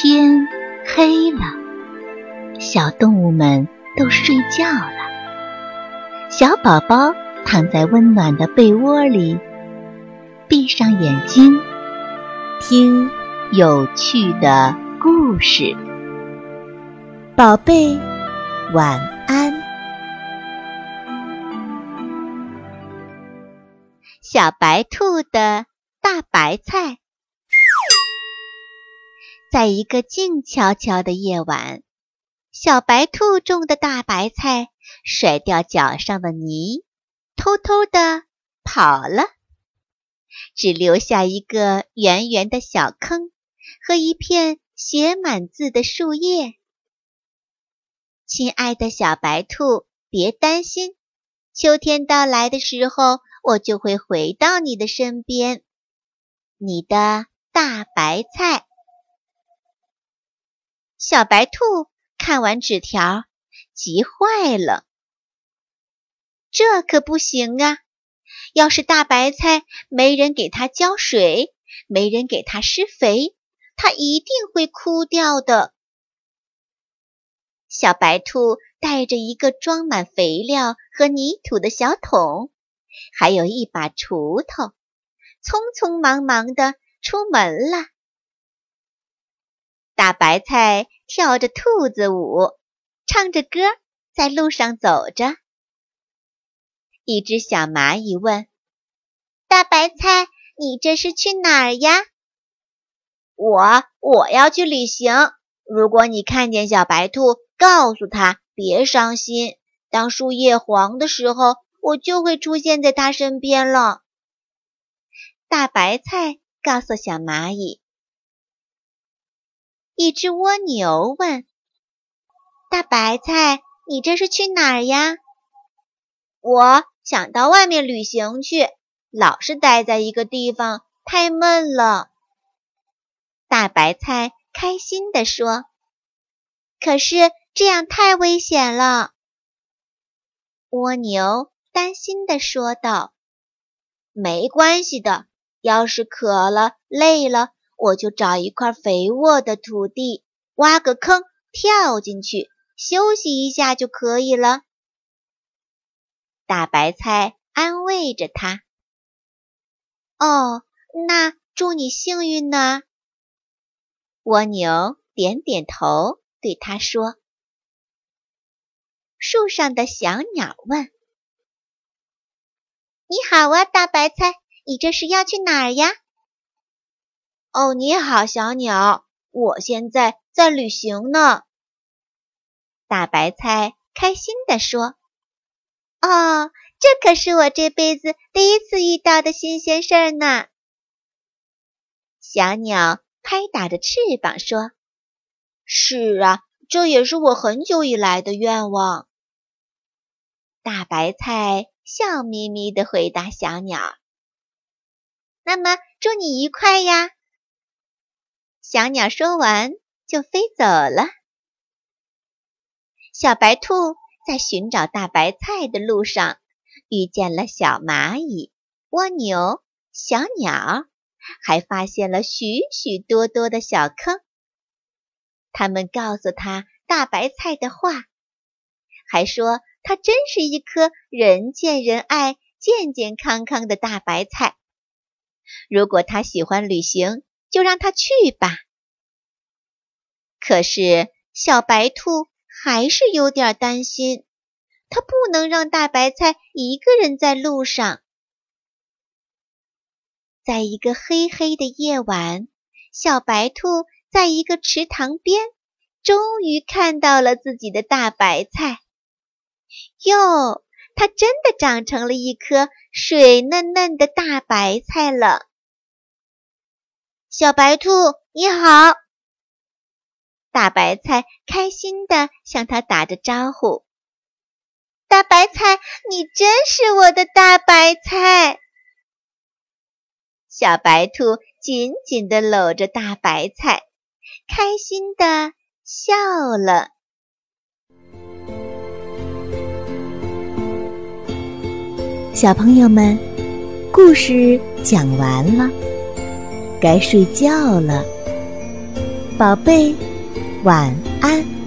天黑了，小动物们都睡觉了。小宝宝躺在温暖的被窝里，闭上眼睛，听有趣的故事。宝贝，晚安。小白兔的大白菜。在一个静悄悄的夜晚，小白兔种的大白菜甩掉脚上的泥，偷偷的跑了，只留下一个圆圆的小坑和一片写满字的树叶。亲爱的小白兔，别担心，秋天到来的时候，我就会回到你的身边。你的大白菜。小白兔看完纸条，急坏了。这可不行啊！要是大白菜没人给它浇水，没人给它施肥，它一定会枯掉的。小白兔带着一个装满肥料和泥土的小桶，还有一把锄头，匆匆忙忙的出门了。大白菜跳着兔子舞，唱着歌，在路上走着。一只小蚂蚁问：“大白菜，你这是去哪儿呀？”“我我要去旅行。如果你看见小白兔，告诉他别伤心。当树叶黄的时候，我就会出现在他身边了。”大白菜告诉小蚂蚁。一只蜗牛问：“大白菜，你这是去哪儿呀？”“我想到外面旅行去，老是待在一个地方太闷了。”大白菜开心地说。“可是这样太危险了。”蜗牛担心地说道。“没关系的，要是渴了、累了。”我就找一块肥沃的土地，挖个坑，跳进去休息一下就可以了。大白菜安慰着他：“哦，那祝你幸运呢。”蜗牛点点头，对他说：“树上的小鸟问：‘你好啊，大白菜，你这是要去哪儿呀？’”哦，你好，小鸟，我现在在旅行呢。大白菜开心地说：“哦，这可是我这辈子第一次遇到的新鲜事儿呢。”小鸟拍打着翅膀说：“是啊，这也是我很久以来的愿望。”大白菜笑眯眯地回答小鸟：“那么，祝你愉快呀！”小鸟说完，就飞走了。小白兔在寻找大白菜的路上，遇见了小蚂蚁、蜗牛、小鸟，还发现了许许多多的小坑。他们告诉他大白菜的话，还说它真是一颗人见人爱、健健康康的大白菜。如果他喜欢旅行，就让他去吧。可是小白兔还是有点担心，它不能让大白菜一个人在路上。在一个黑黑的夜晚，小白兔在一个池塘边，终于看到了自己的大白菜。哟，它真的长成了一颗水嫩嫩的大白菜了！小白兔，你好！大白菜开心地向他打着招呼：“大白菜，你真是我的大白菜！”小白兔紧紧地搂着大白菜，开心地笑了。小朋友们，故事讲完了，该睡觉了。宝贝，晚安。